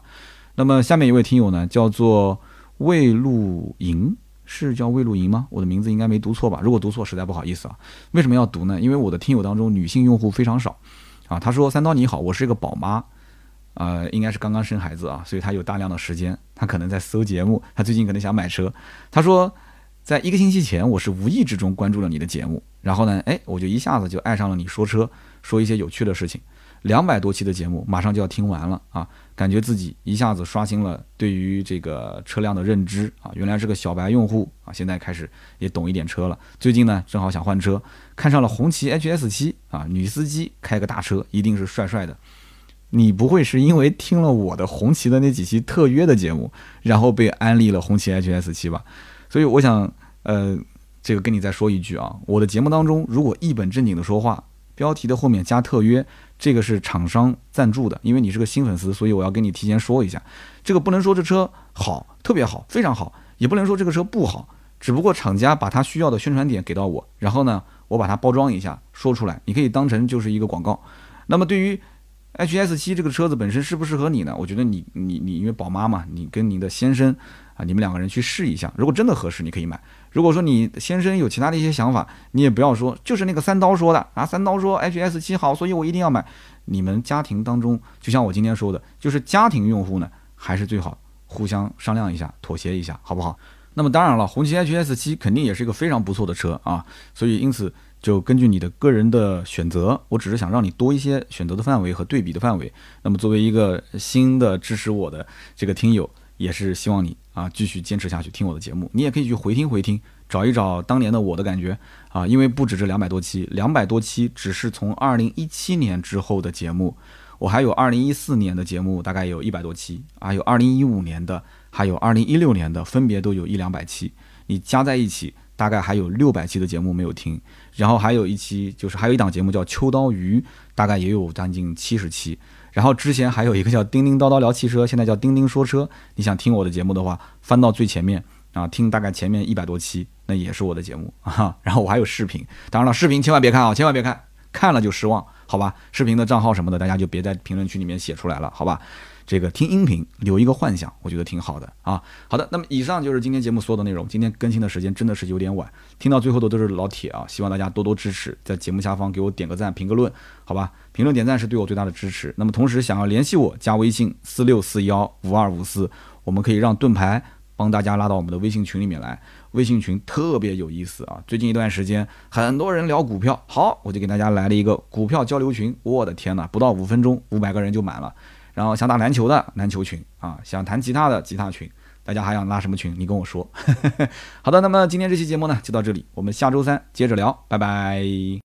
那么下面一位听友呢，叫做魏露莹，是叫魏露莹吗？我的名字应该没读错吧？如果读错，实在不好意思啊。为什么要读呢？因为我的听友当中女性用户非常少啊。他说：“三刀你好，我是一个宝妈。”呃，应该是刚刚生孩子啊，所以他有大量的时间，他可能在搜节目。他最近可能想买车。他说，在一个星期前，我是无意之中关注了你的节目，然后呢，哎，我就一下子就爱上了你说车，说一些有趣的事情。两百多期的节目马上就要听完了啊，感觉自己一下子刷新了对于这个车辆的认知啊，原来是个小白用户啊，现在开始也懂一点车了。最近呢，正好想换车，看上了红旗 HS 七啊，女司机开个大车一定是帅帅的。你不会是因为听了我的红旗的那几期特约的节目，然后被安利了红旗 HS 七吧？所以我想，呃，这个跟你再说一句啊，我的节目当中如果一本正经的说话，标题的后面加特约，这个是厂商赞助的，因为你是个新粉丝，所以我要跟你提前说一下，这个不能说这车好，特别好，非常好，也不能说这个车不好，只不过厂家把他需要的宣传点给到我，然后呢，我把它包装一下说出来，你可以当成就是一个广告。那么对于 H S 七这个车子本身适不适合你呢？我觉得你你你因为宝妈嘛，你跟你的先生啊，你们两个人去试一下，如果真的合适，你可以买。如果说你先生有其他的一些想法，你也不要说就是那个三刀说的啊，三刀说 H S 七好，所以我一定要买。你们家庭当中，就像我今天说的，就是家庭用户呢，还是最好互相商量一下，妥协一下，好不好？那么当然了，红旗 H S 七肯定也是一个非常不错的车啊，所以因此。就根据你的个人的选择，我只是想让你多一些选择的范围和对比的范围。那么作为一个新的支持我的这个听友，也是希望你啊继续坚持下去听我的节目。你也可以去回听回听，找一找当年的我的感觉啊，因为不止这两百多期，两百多期只是从二零一七年之后的节目，我还有二零一四年的节目，大概有一百多期，还有二零一五年的，还有二零一六年的，分别都有一两百期，你加在一起。大概还有六百期的节目没有听，然后还有一期就是还有一档节目叫《秋刀鱼》，大概也有将近七十期。然后之前还有一个叫“叮叮叨叨聊汽车”，现在叫“叮叮说车”。你想听我的节目的话，翻到最前面啊，听大概前面一百多期，那也是我的节目啊。然后我还有视频，当然了，视频千万别看啊，千万别看，看了就失望，好吧？视频的账号什么的，大家就别在评论区里面写出来了，好吧？这个听音频留一个幻想，我觉得挺好的啊。好的，那么以上就是今天节目所有的内容。今天更新的时间真的是有点晚，听到最后的都是老铁啊，希望大家多多支持，在节目下方给我点个赞、评个论，好吧？评论点赞是对我最大的支持。那么同时想要联系我，加微信四六四幺五二五四，我们可以让盾牌帮大家拉到我们的微信群里面来。微信群特别有意思啊，最近一段时间很多人聊股票，好，我就给大家来了一个股票交流群。我的天哪，不到五分钟，五百个人就满了。然后想打篮球的篮球群啊，想弹吉他的吉他群，大家还想拉什么群？你跟我说。好的，那么今天这期节目呢就到这里，我们下周三接着聊，拜拜。